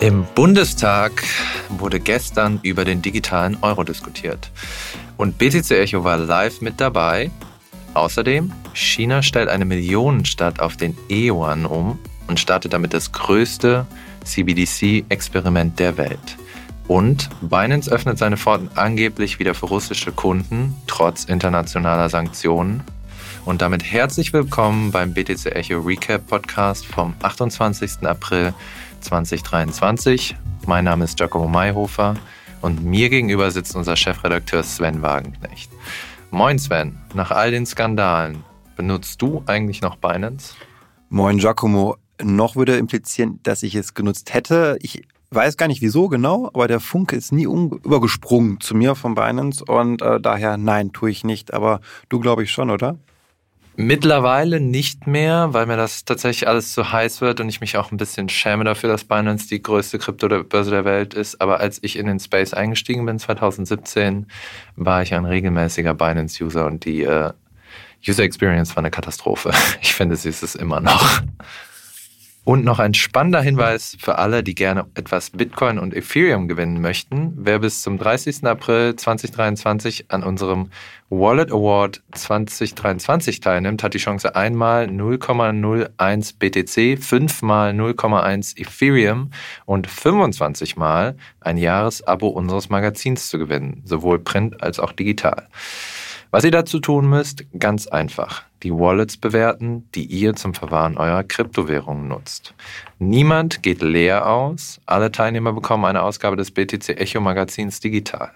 Im Bundestag wurde gestern über den digitalen Euro diskutiert. Und BTC Echo war live mit dabei. Außerdem, China stellt eine Millionenstadt auf den E-Yuan um und startet damit das größte CBDC-Experiment der Welt. Und Binance öffnet seine Pforten angeblich wieder für russische Kunden, trotz internationaler Sanktionen. Und damit herzlich willkommen beim BTC Echo Recap Podcast vom 28. April 2023. Mein Name ist Giacomo Mayhofer und mir gegenüber sitzt unser Chefredakteur Sven Wagenknecht. Moin Sven, nach all den Skandalen, benutzt du eigentlich noch Binance? Moin Giacomo, noch würde implizieren, dass ich es genutzt hätte. Ich weiß gar nicht wieso genau, aber der Funke ist nie übergesprungen zu mir von Binance und äh, daher nein, tue ich nicht. Aber du glaube ich schon, oder? Mittlerweile nicht mehr, weil mir das tatsächlich alles zu heiß wird und ich mich auch ein bisschen schäme dafür, dass Binance die größte Kryptobörse der Welt ist. Aber als ich in den Space eingestiegen bin, 2017, war ich ein regelmäßiger Binance-User und die äh, User Experience war eine Katastrophe. Ich finde, sie ist es immer noch. Und noch ein spannender Hinweis für alle, die gerne etwas Bitcoin und Ethereum gewinnen möchten. Wer bis zum 30. April 2023 an unserem Wallet Award 2023 teilnimmt, hat die Chance einmal 0,01 BTC, fünfmal 0,1 Ethereum und 25 mal ein Jahresabo unseres Magazins zu gewinnen, sowohl print als auch digital. Was ihr dazu tun müsst, ganz einfach. Die Wallets bewerten, die ihr zum Verwahren eurer Kryptowährungen nutzt. Niemand geht leer aus. Alle Teilnehmer bekommen eine Ausgabe des BTC Echo Magazins digital.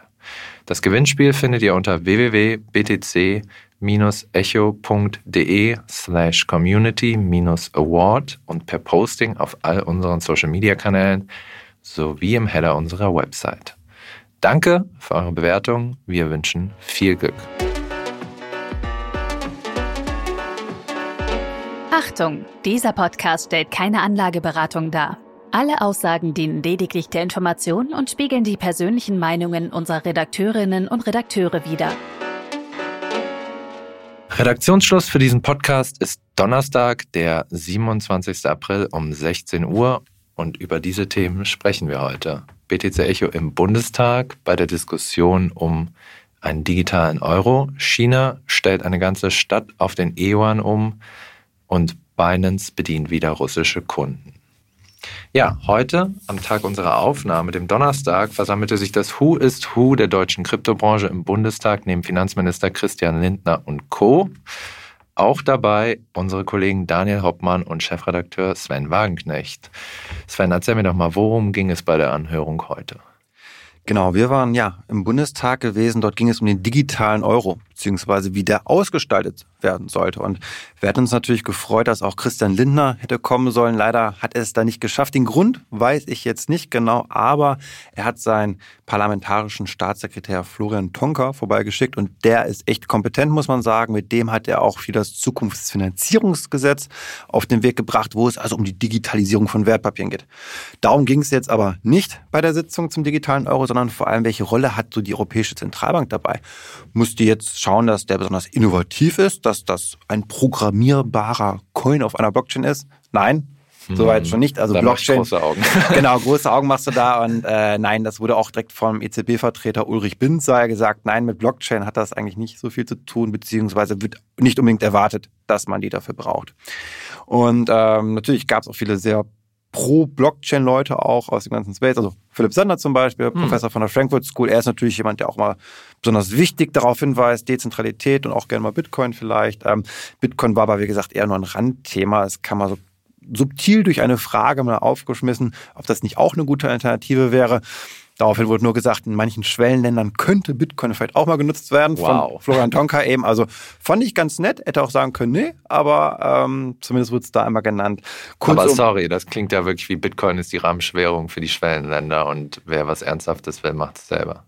Das Gewinnspiel findet ihr unter www.btc-echo.de slash community-award und per Posting auf all unseren Social Media Kanälen sowie im Header unserer Website. Danke für eure Bewertung. Wir wünschen viel Glück. Achtung, dieser Podcast stellt keine Anlageberatung dar. Alle Aussagen dienen lediglich der Information und spiegeln die persönlichen Meinungen unserer Redakteurinnen und Redakteure wider. Redaktionsschluss für diesen Podcast ist Donnerstag, der 27. April um 16 Uhr und über diese Themen sprechen wir heute. BTC Echo im Bundestag bei der Diskussion um einen digitalen Euro. China stellt eine ganze Stadt auf den E-Yuan um und Binance bedient wieder russische Kunden. Ja, heute, am Tag unserer Aufnahme, dem Donnerstag, versammelte sich das Who ist Who der deutschen Kryptobranche im Bundestag neben Finanzminister Christian Lindner und Co. Auch dabei unsere Kollegen Daniel Hoppmann und Chefredakteur Sven Wagenknecht. Sven, erzähl mir doch mal, worum ging es bei der Anhörung heute? Genau, wir waren ja im Bundestag gewesen. Dort ging es um den digitalen Euro, beziehungsweise wie der ausgestaltet werden sollte. Und wir hatten uns natürlich gefreut, dass auch Christian Lindner hätte kommen sollen. Leider hat er es da nicht geschafft. Den Grund weiß ich jetzt nicht genau, aber er hat seinen parlamentarischen Staatssekretär Florian Tonka vorbeigeschickt und der ist echt kompetent, muss man sagen. Mit dem hat er auch für das Zukunftsfinanzierungsgesetz auf den Weg gebracht, wo es also um die Digitalisierung von Wertpapieren geht. Darum ging es jetzt aber nicht bei der Sitzung zum digitalen Euro, sondern vor allem, welche Rolle hat so die Europäische Zentralbank dabei? Muss die jetzt schauen, dass der besonders innovativ ist, dass das ein programmierbarer Coin auf einer Blockchain ist? Nein, Soweit hm. schon nicht. Also da Blockchain. Große Augen. genau, große Augen machst du da. Und äh, nein, das wurde auch direkt vom EZB-Vertreter Ulrich Binzer gesagt. Nein, mit Blockchain hat das eigentlich nicht so viel zu tun, beziehungsweise wird nicht unbedingt erwartet, dass man die dafür braucht. Und ähm, natürlich gab es auch viele sehr Pro-Blockchain-Leute auch aus dem ganzen Space. Also Philipp Sander zum Beispiel, mhm. Professor von der Frankfurt School. Er ist natürlich jemand, der auch mal besonders wichtig darauf hinweist, Dezentralität und auch gerne mal Bitcoin vielleicht. Ähm, Bitcoin war aber, wie gesagt, eher nur ein Randthema. Es kann mal so subtil durch eine Frage mal aufgeschmissen, ob das nicht auch eine gute Alternative wäre. Daraufhin wurde nur gesagt, in manchen Schwellenländern könnte Bitcoin vielleicht auch mal genutzt werden. Wow. Von Florian Tonka eben. Also fand ich ganz nett. Hätte auch sagen können, nee, aber ähm, zumindest wurde es da einmal genannt. Kurz aber sorry, das klingt ja wirklich wie Bitcoin ist die Rahmenschwährung für die Schwellenländer und wer was Ernsthaftes will, macht es selber.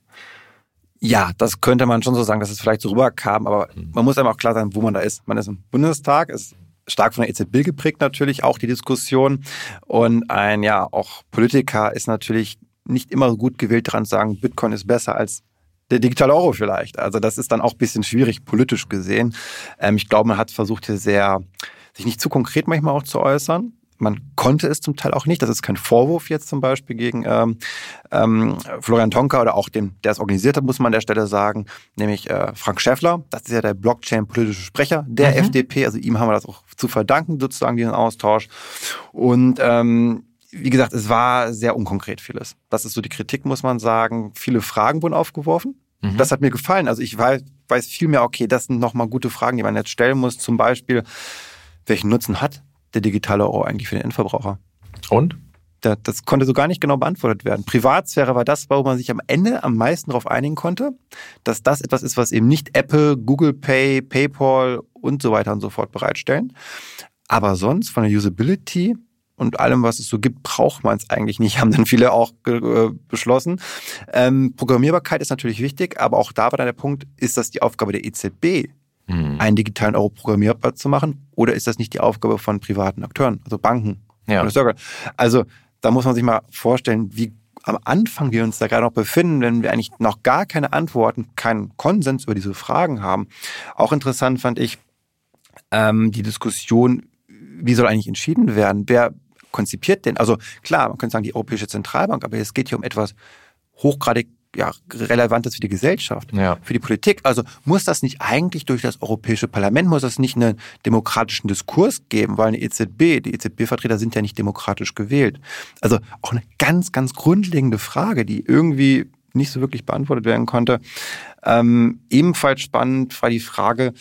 Ja, das könnte man schon so sagen, dass es vielleicht so rüberkam, aber mhm. man muss einem auch klar sein, wo man da ist. Man ist im Bundestag, ist stark von der EZB geprägt natürlich auch die Diskussion und ein ja auch Politiker ist natürlich nicht immer so gut gewählt daran zu sagen, Bitcoin ist besser als der digitale Euro vielleicht. Also das ist dann auch ein bisschen schwierig politisch gesehen. Ähm, ich glaube, man hat versucht hier sehr, sich nicht zu konkret manchmal auch zu äußern. Man konnte es zum Teil auch nicht. Das ist kein Vorwurf jetzt zum Beispiel gegen ähm, ähm, Florian Tonka oder auch dem, der es organisiert hat, muss man an der Stelle sagen, nämlich äh, Frank Schäffler. Das ist ja der Blockchain-politische Sprecher der mhm. FDP. Also ihm haben wir das auch zu verdanken, sozusagen diesen Austausch. Und ähm, wie gesagt, es war sehr unkonkret vieles. Das ist so die Kritik, muss man sagen. Viele Fragen wurden aufgeworfen. Mhm. Das hat mir gefallen. Also ich weiß, weiß viel mehr, okay, das sind nochmal gute Fragen, die man jetzt stellen muss. Zum Beispiel, welchen Nutzen hat der digitale Euro eigentlich für den Endverbraucher? Und? Das, das konnte so gar nicht genau beantwortet werden. Privatsphäre war das, wo man sich am Ende am meisten darauf einigen konnte, dass das etwas ist, was eben nicht Apple, Google Pay, PayPal und so weiter und so fort bereitstellen. Aber sonst von der Usability und allem, was es so gibt, braucht man es eigentlich nicht, haben dann viele auch äh, beschlossen. Ähm, Programmierbarkeit ist natürlich wichtig, aber auch da war dann der Punkt, ist das die Aufgabe der EZB, mhm. einen digitalen Euro programmierbar zu machen, oder ist das nicht die Aufgabe von privaten Akteuren, also Banken? Ja. Also da muss man sich mal vorstellen, wie am Anfang wir uns da gerade noch befinden, wenn wir eigentlich noch gar keine Antworten, keinen Konsens über diese Fragen haben. Auch interessant fand ich ähm, die Diskussion, wie soll eigentlich entschieden werden? Wer konzipiert denn? Also klar, man könnte sagen, die Europäische Zentralbank, aber es geht hier um etwas hochgradig ja, Relevantes für die Gesellschaft, ja. für die Politik. Also muss das nicht eigentlich durch das Europäische Parlament, muss das nicht einen demokratischen Diskurs geben, weil eine EZB, die EZB-Vertreter sind ja nicht demokratisch gewählt. Also auch eine ganz, ganz grundlegende Frage, die irgendwie nicht so wirklich beantwortet werden konnte. Ähm, ebenfalls spannend war die Frage,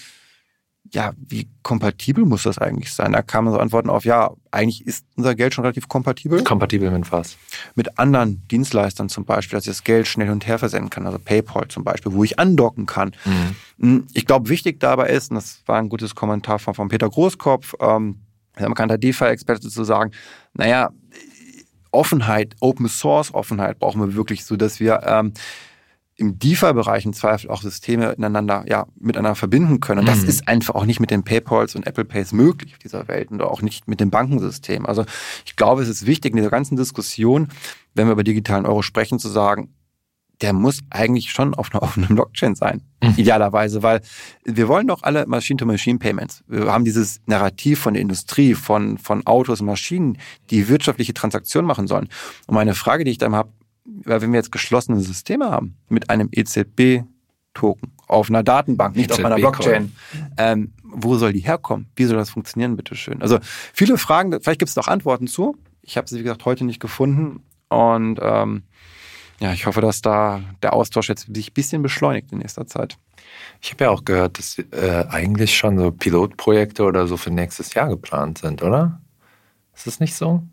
ja, wie kompatibel muss das eigentlich sein? Da kamen so Antworten auf, ja, eigentlich ist unser Geld schon relativ kompatibel. Kompatibel mit was? Mit anderen Dienstleistern zum Beispiel, dass ich das Geld schnell und her versenden kann, also PayPal zum Beispiel, wo ich andocken kann. Mhm. Hm, ich glaube, wichtig dabei ist, und das war ein gutes Kommentar von, von Peter Großkopf, ähm, ein bekannter DeFi-Experte zu sagen, naja, Offenheit, Open Source Offenheit brauchen wir wirklich so, dass wir ähm, im DeFi-Bereich im Zweifel auch Systeme ineinander, ja, miteinander verbinden können. Und das mhm. ist einfach auch nicht mit den PayPals und Apple Pays möglich auf dieser Welt und auch nicht mit dem Bankensystem. Also ich glaube, es ist wichtig in dieser ganzen Diskussion, wenn wir über digitalen Euro sprechen, zu sagen, der muss eigentlich schon auf einer offenen Blockchain sein. Mhm. Idealerweise, weil wir wollen doch alle Machine-to-Machine-Payments. Wir haben dieses Narrativ von der Industrie, von, von Autos und Maschinen, die wirtschaftliche Transaktionen machen sollen. Und meine Frage, die ich dann habe, weil wenn wir jetzt geschlossene Systeme haben mit einem EZB-Token auf einer Datenbank, nicht auf einer Blockchain, ähm, wo soll die herkommen? Wie soll das funktionieren, bitteschön? Also viele Fragen, vielleicht gibt es noch Antworten zu. Ich habe sie, wie gesagt, heute nicht gefunden. Und ähm, ja, ich hoffe, dass da der Austausch jetzt sich ein bisschen beschleunigt in nächster Zeit. Ich habe ja auch gehört, dass äh, eigentlich schon so Pilotprojekte oder so für nächstes Jahr geplant sind, oder? Ist das nicht so?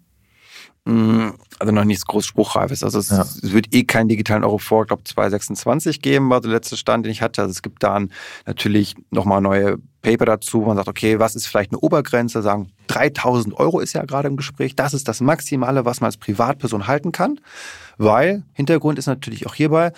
Mm, also noch nichts groß Spruchreifes. Also es, ja. es, wird eh keinen digitalen Euro vor, ich glaube 2026 geben, war der letzte Stand, den ich hatte. Also es gibt dann natürlich nochmal neue Paper dazu. Man sagt, okay, was ist vielleicht eine Obergrenze? Sagen, 3000 Euro ist ja gerade im Gespräch. Das ist das Maximale, was man als Privatperson halten kann. Weil Hintergrund ist natürlich auch hierbei,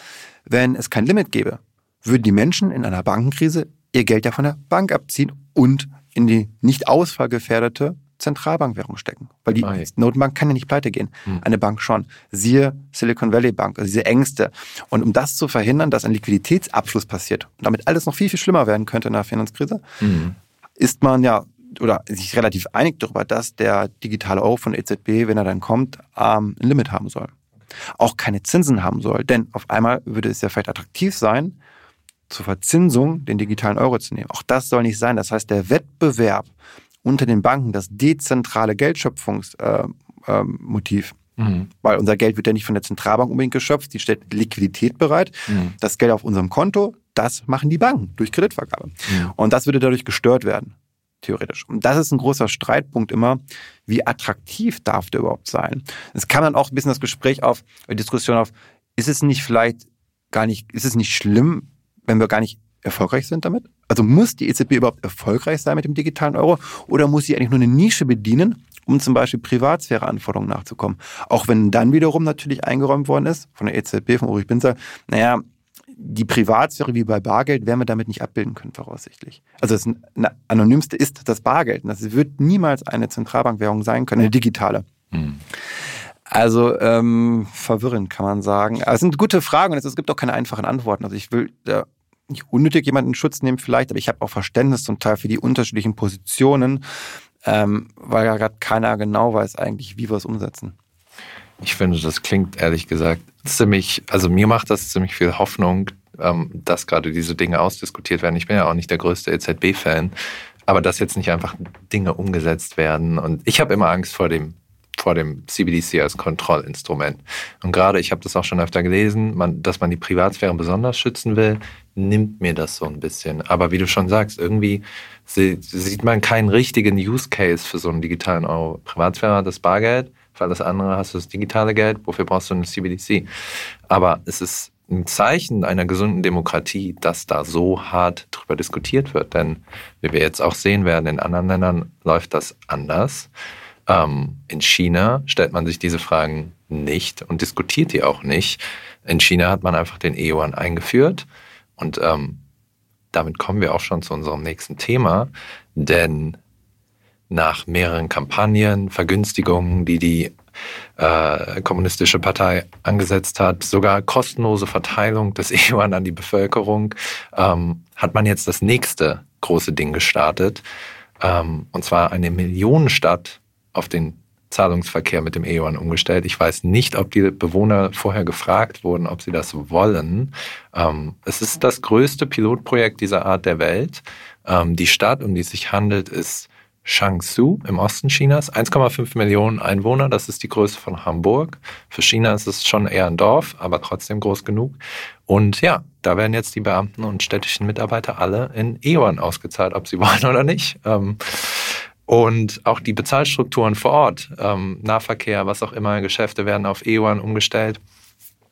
wenn es kein Limit gäbe, würden die Menschen in einer Bankenkrise ihr Geld ja von der Bank abziehen und in die nicht ausfallgefährdete Zentralbankwährung stecken. Weil die Ei. Notenbank kann ja nicht pleite gehen. Hm. Eine Bank schon. Siehe Silicon Valley Bank, also diese Ängste. Und um das zu verhindern, dass ein Liquiditätsabschluss passiert und damit alles noch viel, viel schlimmer werden könnte in der Finanzkrise, hm. ist man ja oder sich relativ einig darüber, dass der digitale Euro von EZB, wenn er dann kommt, ähm, ein Limit haben soll. Auch keine Zinsen haben soll. Denn auf einmal würde es ja vielleicht attraktiv sein, zur Verzinsung den digitalen Euro zu nehmen. Auch das soll nicht sein. Das heißt, der Wettbewerb unter den Banken das dezentrale Geldschöpfungsmotiv. Äh, äh, mhm. Weil unser Geld wird ja nicht von der Zentralbank unbedingt geschöpft, die stellt Liquidität bereit. Mhm. Das Geld auf unserem Konto, das machen die Banken durch Kreditvergabe. Mhm. Und das würde dadurch gestört werden, theoretisch. Und das ist ein großer Streitpunkt immer, wie attraktiv darf der überhaupt sein? Es kam dann auch ein bisschen das Gespräch auf, die Diskussion auf, ist es nicht vielleicht gar nicht, ist es nicht schlimm, wenn wir gar nicht erfolgreich sind damit? Also muss die EZB überhaupt erfolgreich sein mit dem digitalen Euro oder muss sie eigentlich nur eine Nische bedienen, um zum Beispiel Privatsphäreanforderungen nachzukommen? Auch wenn dann wiederum natürlich eingeräumt worden ist von der EZB, von Ulrich Binzer, naja, die Privatsphäre wie bei Bargeld werden wir damit nicht abbilden können, voraussichtlich. Also das anonymste ist das Bargeld. Das wird niemals eine Zentralbankwährung sein können, eine digitale. Hm. Also ähm, verwirrend kann man sagen. Aber es sind gute Fragen und es, gibt auch keine einfachen Antworten. Also ich will da nicht unnötig jemanden in Schutz nehmen vielleicht, aber ich habe auch Verständnis zum Teil für die unterschiedlichen Positionen. ähm, weil ja gerade keiner genau weiß eigentlich, wie wir es umsetzen. Ich finde, das klingt ehrlich gesagt ziemlich, also mir macht das ziemlich viel Hoffnung, ähm, dass gerade diese Dinge ausdiskutiert werden. Ich bin ja auch nicht der größte EZB-Fan, aber dass jetzt nicht einfach Dinge umgesetzt werden. Und ich habe immer Angst vor dem vor dem CBDC als Kontrollinstrument. Und gerade, ich habe das auch schon öfter gelesen, man, dass man die Privatsphäre besonders schützen will, nimmt mir das so ein bisschen. Aber wie du schon sagst, irgendwie sieht man keinen richtigen Use Case für so einen digitalen Euro. Privatsphäre hat das Bargeld, für alles andere hast du das digitale Geld. Wofür brauchst du eine CBDC? Aber es ist ein Zeichen einer gesunden Demokratie, dass da so hart drüber diskutiert wird. Denn wie wir jetzt auch sehen werden, in anderen Ländern läuft das anders. Ähm, in China stellt man sich diese Fragen nicht und diskutiert die auch nicht. In China hat man einfach den E-Yuan eingeführt und ähm, damit kommen wir auch schon zu unserem nächsten Thema, denn nach mehreren Kampagnen, Vergünstigungen, die die äh, kommunistische Partei angesetzt hat, sogar kostenlose Verteilung des E-Yuan an die Bevölkerung, ähm, hat man jetzt das nächste große Ding gestartet. Ähm, und zwar eine Millionenstadt auf den Zahlungsverkehr mit dem E-Yuan umgestellt. Ich weiß nicht, ob die Bewohner vorher gefragt wurden, ob sie das wollen. Ähm, es ist das größte Pilotprojekt dieser Art der Welt. Ähm, die Stadt, um die es sich handelt, ist Shangsu im Osten Chinas. 1,5 Millionen Einwohner, das ist die Größe von Hamburg. Für China ist es schon eher ein Dorf, aber trotzdem groß genug. Und ja, da werden jetzt die Beamten und städtischen Mitarbeiter alle in E-Yuan ausgezahlt, ob sie wollen oder nicht. Ähm, und auch die Bezahlstrukturen vor Ort, ähm, Nahverkehr, was auch immer, Geschäfte werden auf E-Yuan umgestellt.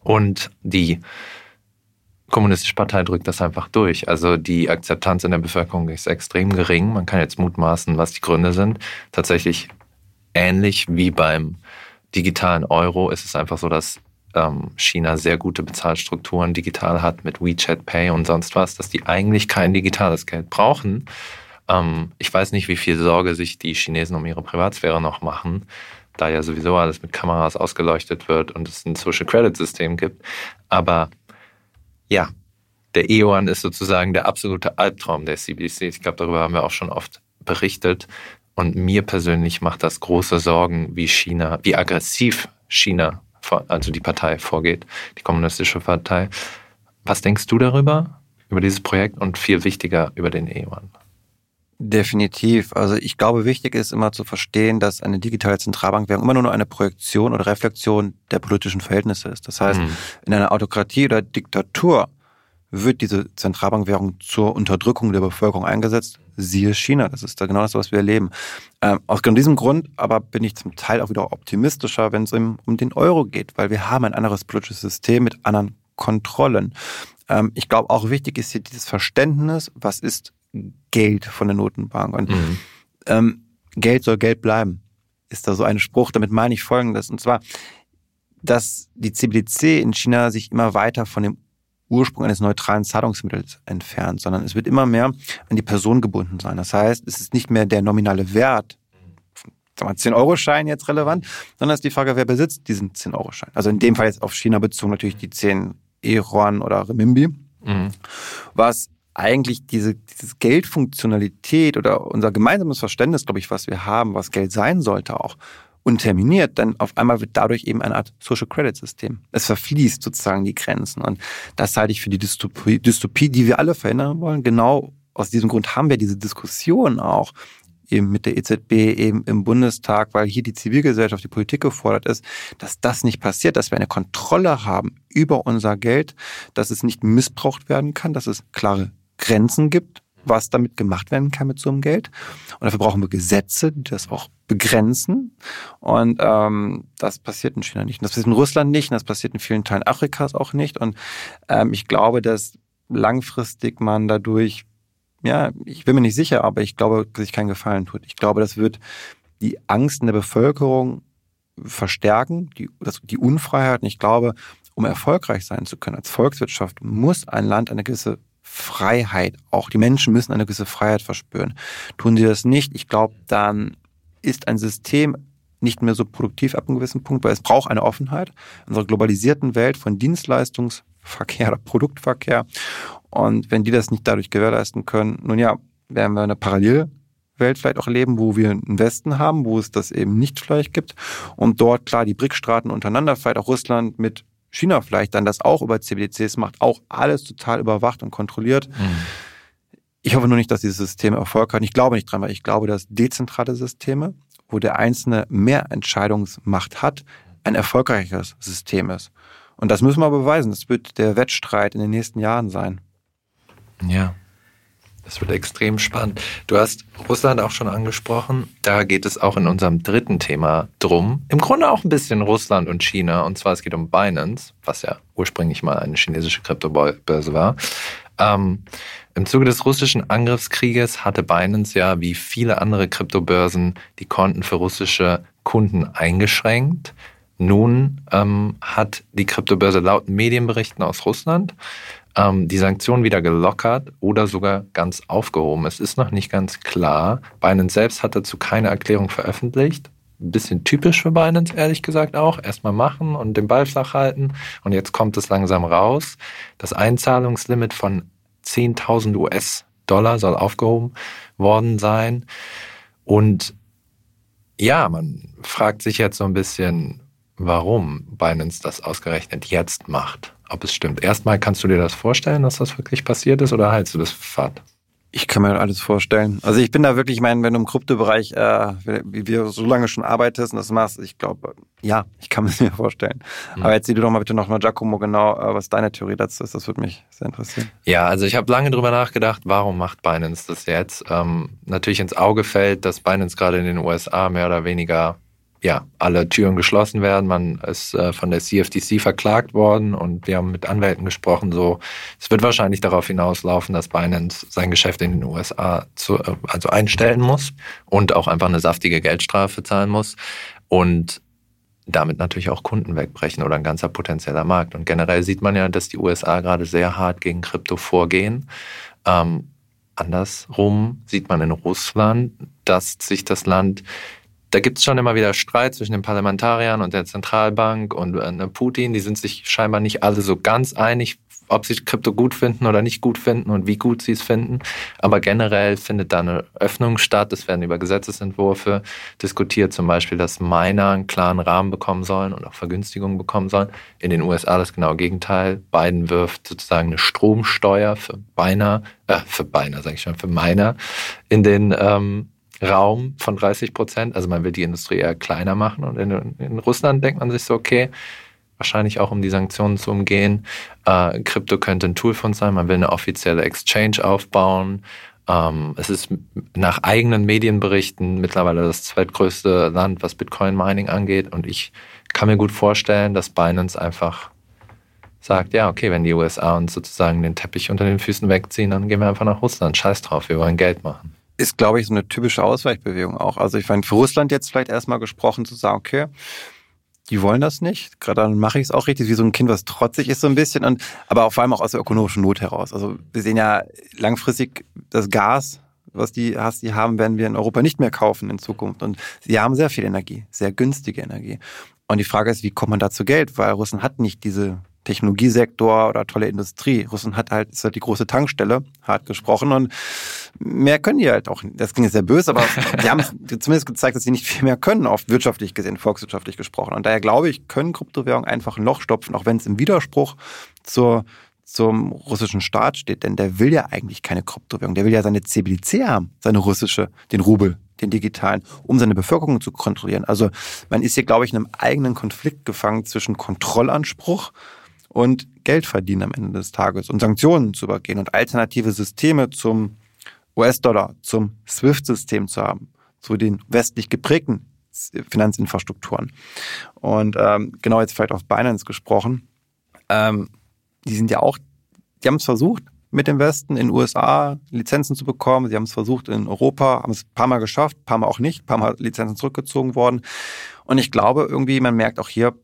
Und die Kommunistische Partei drückt das einfach durch. Also die Akzeptanz in der Bevölkerung ist extrem gering. Man kann jetzt mutmaßen, was die Gründe sind. Tatsächlich ähnlich wie beim digitalen Euro ist es einfach so, dass ähm, China sehr gute Bezahlstrukturen digital hat mit WeChat Pay und sonst was, dass die eigentlich kein digitales Geld brauchen ähm, ich weiß nicht, wie viel Sorge sich die Chinesen um ihre Privatsphäre noch machen, da ja sowieso alles mit Kameras ausgeleuchtet wird und es ein Social Credit System gibt. Aber ja, der E-Yuan ist sozusagen der absolute Albtraum der CBDC. Ich glaube, darüber haben wir auch schon oft berichtet. Und mir persönlich macht das große Sorgen, wie China, wie aggressiv China, also die Partei vorgeht, die kommunistische Partei. Was denkst du darüber, über dieses Projekt und viel wichtiger über den E-Yuan? Definitiv. Also ich glaube, wichtig ist immer zu verstehen, dass eine digitale Zentralbankwährung immer nur eine Projektion oder Reflexion der politischen Verhältnisse ist. Das heißt, mhm. in einer Autokratie oder Diktatur wird diese Zentralbankwährung zur Unterdrückung der Bevölkerung eingesetzt. Siehe China, das ist da genau das, was wir erleben. Ähm, aus genau diesem Grund aber bin ich zum Teil auch wieder optimistischer, wenn es um, um den Euro geht, weil wir haben ein anderes politisches System mit anderen Kontrollen. Ähm, ich glaube, auch wichtig ist hier dieses Verständnis, was ist Geld von der Notenbank. Und mhm. ähm, Geld soll Geld bleiben, ist da so ein Spruch. Damit meine ich Folgendes. Und zwar, dass die CBDC in China sich immer weiter von dem Ursprung eines neutralen Zahlungsmittels entfernt, sondern es wird immer mehr an die Person gebunden sein. Das heißt, es ist nicht mehr der nominale Wert, sagen wir 10-Euro-Schein jetzt relevant, sondern es ist die Frage, wer besitzt diesen 10-Euro-Schein. Also in dem Fall jetzt auf China bezogen natürlich die 10 E-Yuan oder Remimbi, mhm. was eigentlich diese, diese Geldfunktionalität oder unser gemeinsames Verständnis, glaube ich, was wir haben, was Geld sein sollte auch, unterminiert, dann auf einmal wird dadurch eben eine Art Social Credit System. Es verfließt sozusagen die Grenzen. Und das halte ich für die Dystopie, Dystopie, die wir alle verhindern wollen. Genau aus diesem Grund haben wir diese Diskussion auch eben mit der EZB eben im Bundestag, weil hier die Zivilgesellschaft, die Politik gefordert ist, dass das nicht passiert, dass wir eine Kontrolle haben über unser Geld, dass es nicht missbraucht werden kann, dass es klare Grenzen gibt, was damit gemacht werden kann mit so einem Geld. Und dafür brauchen wir Gesetze, die das auch begrenzen. Und ähm, das passiert in China nicht. Und das passiert in Russland nicht. Und das passiert in vielen Teilen Afrikas auch nicht. Und ähm, ich glaube, dass langfristig man dadurch, ja, ich bin mir nicht sicher, aber ich glaube, sich keinen Gefallen tut. Ich glaube, das wird die Angst in der Bevölkerung verstärken, die, das, die Unfreiheit. Und ich glaube, um erfolgreich sein zu können als Volkswirtschaft, muss ein Land eine gewisse Freiheit. Auch die Menschen müssen eine gewisse Freiheit verspüren. Tun sie das nicht, ich glaube, dann ist ein System nicht mehr so produktiv ab einem gewissen Punkt, weil es braucht eine Offenheit in unserer globalisierten Welt von Dienstleistungsverkehr oder Produktverkehr. Und wenn die das nicht dadurch gewährleisten können, nun ja, werden wir eine Parallelwelt Welt vielleicht auch leben, wo wir einen Westen haben, wo es das eben nicht vielleicht gibt. Und dort klar die BRIC-Staaten untereinander, vielleicht auch Russland mit China vielleicht dann das auch über CBDCs macht, auch alles total überwacht und kontrolliert. Mhm. Ich hoffe nur nicht, dass dieses System Erfolg hat. Ich glaube nicht dran, weil ich glaube, dass dezentrale Systeme, wo der Einzelne mehr Entscheidungsmacht hat, ein erfolgreiches System ist. Und das müssen wir beweisen. Das wird der Wettstreit in den nächsten Jahren sein. Ja. Das wird extrem spannend. Du hast Russland auch schon angesprochen. Da geht es auch in unserem dritten Thema drum. Im Grunde auch ein bisschen Russland und China. Und zwar es geht um Binance, was ja ursprünglich mal eine chinesische Kryptobörse war. Ähm, Im Zuge des russischen Angriffskrieges hatte Binance ja wie viele andere Kryptobörsen die Konten für russische Kunden eingeschränkt. Nun ähm, hat die Kryptobörse laut Medienberichten aus Russland ähm, die Sanktionen wieder gelockert oder sogar ganz aufgehoben. Es ist noch nicht ganz klar. Binance selbst hat dazu keine Erklärung veröffentlicht. Ein bisschen typisch für Binance, ehrlich gesagt auch. Erstmal machen und den Ball flach halten. Und jetzt kommt es langsam raus. Das Einzahlungslimit von 10.000 US-Dollar soll aufgehoben worden sein. Und ja, man fragt sich jetzt so ein bisschen, warum Binance das ausgerechnet jetzt macht ob es stimmt. Erstmal kannst du dir das vorstellen, dass das wirklich passiert ist oder hältst du das fad? Ich kann mir alles vorstellen. Also ich bin da wirklich, ich meine, wenn du im Kryptobereich, äh, wie wir so lange schon arbeitest und das machst, ich glaube, ja, ich kann es mir vorstellen. Mhm. Aber erzähl du doch mal bitte nochmal, Giacomo, genau, äh, was deine Theorie dazu ist. Das würde mich sehr interessieren. Ja, also ich habe lange drüber nachgedacht, warum macht Binance das jetzt? Ähm, natürlich ins Auge fällt, dass Binance gerade in den USA mehr oder weniger ja, alle Türen geschlossen werden. Man ist äh, von der CFTC verklagt worden und wir haben mit Anwälten gesprochen. So, es wird wahrscheinlich darauf hinauslaufen, dass Binance sein Geschäft in den USA zu, äh, also einstellen muss und auch einfach eine saftige Geldstrafe zahlen muss und damit natürlich auch Kunden wegbrechen oder ein ganzer potenzieller Markt. Und generell sieht man ja, dass die USA gerade sehr hart gegen Krypto vorgehen. Ähm, andersrum sieht man in Russland, dass sich das Land da gibt es schon immer wieder Streit zwischen den Parlamentariern und der Zentralbank und äh, Putin. Die sind sich scheinbar nicht alle so ganz einig, ob sie Krypto gut finden oder nicht gut finden und wie gut sie es finden. Aber generell findet da eine Öffnung statt. Es werden über Gesetzesentwürfe diskutiert, zum Beispiel, dass Miner einen klaren Rahmen bekommen sollen und auch Vergünstigungen bekommen sollen. In den USA das genaue Gegenteil. Biden wirft sozusagen eine Stromsteuer für Miner, äh, für Miner, sage ich schon, für Miner in den ähm, Raum von 30 Prozent. Also man will die Industrie eher kleiner machen. Und in, in, Russland denkt man sich so, okay, wahrscheinlich auch um die Sanktionen zu umgehen. Äh, Krypto könnte ein Tool von sein. Man will eine offizielle Exchange aufbauen. Ähm, es ist nach eigenen Medienberichten mittlerweile das zweitgrößte Land, was Bitcoin-Mining angeht. Und ich kann mir gut vorstellen, dass Binance einfach sagt, ja, okay, wenn die USA uns sozusagen den Teppich unter den Füßen wegziehen, dann gehen wir einfach nach Russland. Scheiß drauf, wir wollen Geld machen ist, glaube ich, so eine typische Ausweichbewegung auch. Also ich meine, für Russland jetzt vielleicht erstmal gesprochen zu sagen, okay, die wollen das nicht. Gerade dann mache ich es auch richtig, wie so ein Kind, was trotzig ist so ein bisschen. Und, aber vor allem auch aus der ökonomischen Not heraus. Also wir sehen ja langfristig das Gas, was die hast, die haben, werden wir in Europa nicht mehr kaufen in Zukunft. Und sie haben sehr viel Energie, sehr günstige Energie. Und die Frage ist, wie kommt man da zu Geld? Weil Russland hat nicht diese Technologiesektor oder tolle Industrie. Russland hat halt, ist halt die große Tankstelle, hart gesprochen. Und mehr können die halt auch. Das klingt sehr böse, aber die haben zumindest gezeigt, dass sie nicht viel mehr können, oft wirtschaftlich gesehen, volkswirtschaftlich gesprochen. Und daher glaube ich, können Kryptowährungen einfach ein Loch stopfen, auch wenn es im Widerspruch zur zum russischen Staat steht, denn der will ja eigentlich keine Kryptowährung, der will ja seine CBDC haben, seine russische, den Rubel, den digitalen, um seine Bevölkerung zu kontrollieren. Also man ist hier, glaube ich, in einem eigenen Konflikt gefangen zwischen Kontrollanspruch und Geld verdienen am Ende des Tages und Sanktionen zu übergehen und alternative Systeme zum US-Dollar, zum SWIFT-System zu haben, zu den westlich geprägten Finanzinfrastrukturen. Und ähm, genau jetzt vielleicht auf Binance gesprochen, ähm, die sind ja auch, die haben es versucht, mit dem Westen in den USA Lizenzen zu bekommen. Sie haben es versucht in Europa, haben es ein paar Mal geschafft, ein paar Mal auch nicht, ein paar Mal Lizenzen zurückgezogen worden. Und ich glaube irgendwie, man merkt auch hier,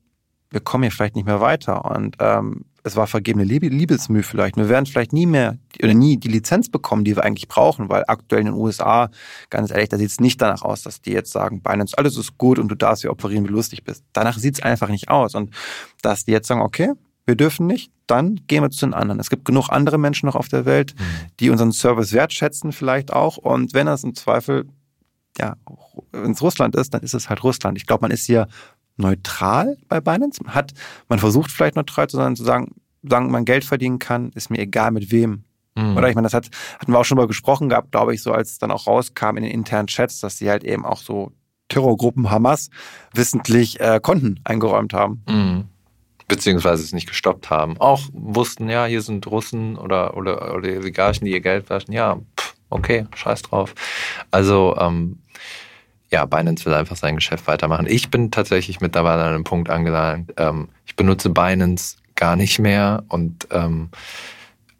wir kommen hier vielleicht nicht mehr weiter. Und ähm, es war vergebene Liebesmüh vielleicht. Wir werden vielleicht nie mehr oder nie die Lizenz bekommen, die wir eigentlich brauchen, weil aktuell in den USA, ganz ehrlich, da sieht es nicht danach aus, dass die jetzt sagen, Binance, alles ist gut und du darfst hier operieren, wie lustig bist. Danach sieht es einfach nicht aus. Und dass die jetzt sagen, okay, wir dürfen nicht, dann gehen wir zu den anderen. Es gibt genug andere Menschen noch auf der Welt, mhm. die unseren Service wertschätzen vielleicht auch. Und wenn das im Zweifel ja, wenn es Russland ist, dann ist es halt Russland. Ich glaube, man ist hier neutral bei Binance. Man hat, man versucht vielleicht neutral zu sein, zu sagen, sagen, man Geld verdienen kann, ist mir egal mit wem. Mhm. Oder ich meine, das hat, hatten wir auch schon mal gesprochen gehabt, glaube ich, so als es dann auch rauskam in den internen Chats, dass sie halt eben auch so Terrorgruppen Hamas wissentlich äh, Konten eingeräumt haben. Mhm. Beziehungsweise es nicht gestoppt haben. Auch wussten, ja, hier sind Russen oder, oder, oder Oligarchen, die ihr Geld waschen. Ja, pff, okay, scheiß drauf. Also, ähm, ja, Binance will einfach sein Geschäft weitermachen. Ich bin tatsächlich mittlerweile an einem Punkt angelangt. Ähm, ich benutze Binance gar nicht mehr und ähm,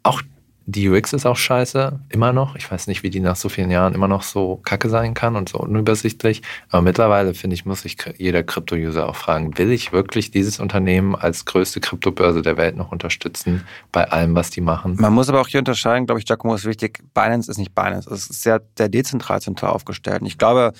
auch die UX ist auch scheiße, immer noch. Ich weiß nicht, wie die nach so vielen Jahren immer noch so kacke sein kann und so unübersichtlich. Aber mittlerweile, finde ich, muss sich jeder Krypto-User auch fragen, will ich wirklich dieses Unternehmen als größte Kryptobörse der Welt noch unterstützen bei allem, was die machen? Man muss aber auch hier unterscheiden, glaube ich, Giacomo ist wichtig. Binance ist nicht Binance. Es ist sehr, sehr dezentral zentral aufgestellt. Und ich glaube,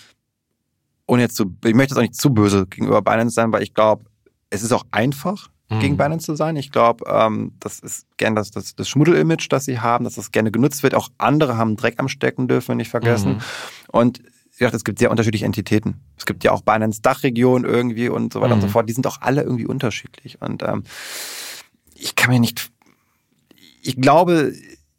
ohne jetzt zu, ich möchte jetzt auch nicht zu böse gegenüber Binance sein, weil ich glaube, es ist auch einfach, mhm. gegen Binance zu sein. Ich glaube, ähm, das ist gern das, das, das Schmuddel-Image, das sie haben, dass das gerne genutzt wird. Auch andere haben Dreck am Stecken, dürfen wir nicht vergessen. Mhm. Und wie gesagt, es gibt sehr unterschiedliche Entitäten. Es gibt ja auch Binance Dachregion irgendwie und so weiter mhm. und so mhm. fort. Die sind auch alle irgendwie unterschiedlich. Und ähm, ich kann mir nicht, ich glaube,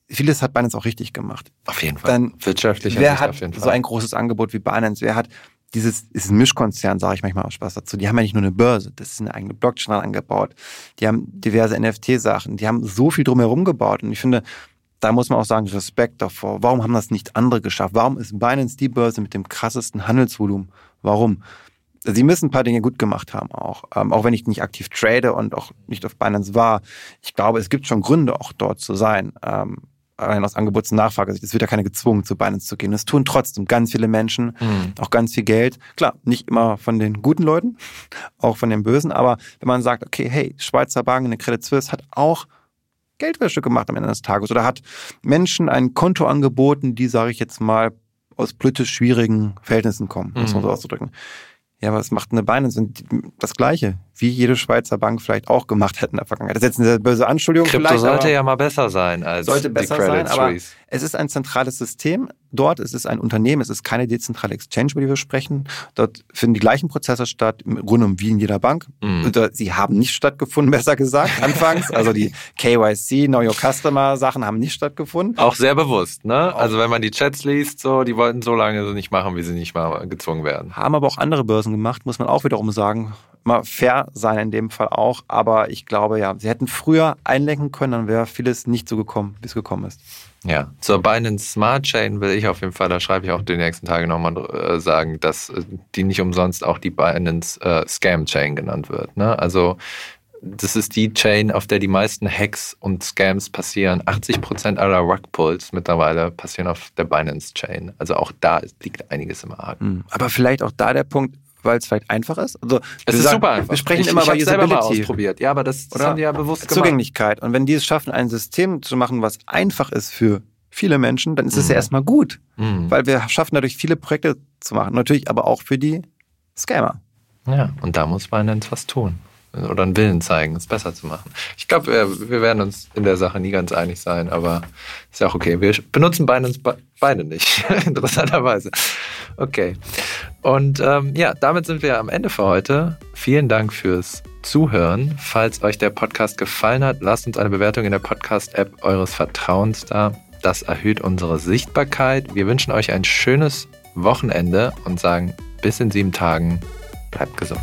vieles hat Binance auch richtig gemacht. Auf jeden Fall. Dann, Wirtschaftlich. Wer hat so ein großes Angebot wie Binance? Wer hat dieses ist ein Mischkonzern, sage ich manchmal auch Spaß dazu. Die haben ja nicht nur eine Börse, das ist eine eigene Blockchain angebaut. Die haben diverse NFT-Sachen, die haben so viel drumherum gebaut. Und ich finde, da muss man auch sagen, Respekt davor. Warum haben das nicht andere geschafft? Warum ist Binance die Börse mit dem krassesten Handelsvolumen? Warum? Sie müssen ein paar Dinge gut gemacht haben auch. Ähm, auch wenn ich nicht aktiv trade und auch nicht auf Binance war. Ich glaube, es gibt schon Gründe, auch dort zu sein. Ähm, rein aus Angebots- und Nachfrage. Es wird ja keiner gezwungen, zu Binance zu gehen. Das tun trotzdem ganz viele Menschen, mhm. auch ganz viel Geld. Klar, nicht immer von den guten Leuten, auch von den Bösen, aber wenn man sagt, okay, hey, Schweizer Bank, eine Credit Suisse hat auch Geldwäsche gemacht am Ende des Tages oder hat Menschen ein Konto angeboten, die, sage ich jetzt mal, aus politisch schwierigen Verhältnissen kommen, muss man so mhm. auszudrücken. Ja, was macht eine Binance? Das Gleiche, wie jede Schweizer Bank vielleicht auch gemacht hätte in der Vergangenheit. Das ist jetzt eine böse Anschuldigung Krypto vielleicht. sollte ja mal besser sein als sollte besser die Credit sein, aber es ist ein zentrales System. Dort ist es ein Unternehmen, es ist keine dezentrale Exchange, über die wir sprechen. Dort finden die gleichen Prozesse statt, im Grunde wie in jeder Bank. Mhm. Sie haben nicht stattgefunden, besser gesagt, anfangs. also die KYC, Know Your Customer Sachen haben nicht stattgefunden. Auch sehr bewusst, ne? Also wenn man die Chats liest, so, die wollten so lange so nicht machen, wie sie nicht mal gezwungen werden. Haben aber auch andere Börsen gemacht, muss man auch wiederum sagen mal fair sein in dem Fall auch. Aber ich glaube, ja, sie hätten früher einlenken können, dann wäre vieles nicht so gekommen, wie es gekommen ist. Ja, zur Binance Smart Chain will ich auf jeden Fall, da schreibe ich auch die nächsten Tage nochmal äh, sagen, dass äh, die nicht umsonst auch die Binance äh, Scam Chain genannt wird. Ne? Also das ist die Chain, auf der die meisten Hacks und Scams passieren. 80% aller Rugpulls mittlerweile passieren auf der Binance Chain. Also auch da liegt einiges im Argen. Hm, aber vielleicht auch da der Punkt, weil es vielleicht einfach ist? Also, es ist sagen, super einfach. Wir sprechen ich, immer ich über selber mal ausprobiert. Ja, aber das, das haben die ja bewusst gemacht. Zugänglichkeit. Und wenn die es schaffen, ein System zu machen, was einfach ist für viele Menschen, dann ist es mhm. ja erstmal gut. Mhm. Weil wir schaffen dadurch viele Projekte zu machen. Natürlich aber auch für die Scammer. Ja, und da muss man dann was tun oder einen Willen zeigen, es besser zu machen. Ich glaube, wir, wir, werden uns in der Sache nie ganz einig sein, aber ist ja auch okay. Wir benutzen Binance beide nicht, interessanterweise. Okay. Und ähm, ja, damit sind wir am Ende für heute. Vielen Dank fürs Zuhören. Falls euch der Podcast gefallen hat, lasst uns eine Bewertung in der Podcast-App eures Vertrauens da. Das erhöht unsere Sichtbarkeit. Wir wünschen euch ein schönes Wochenende und sagen bis in sieben Tagen. Bleibt gesund.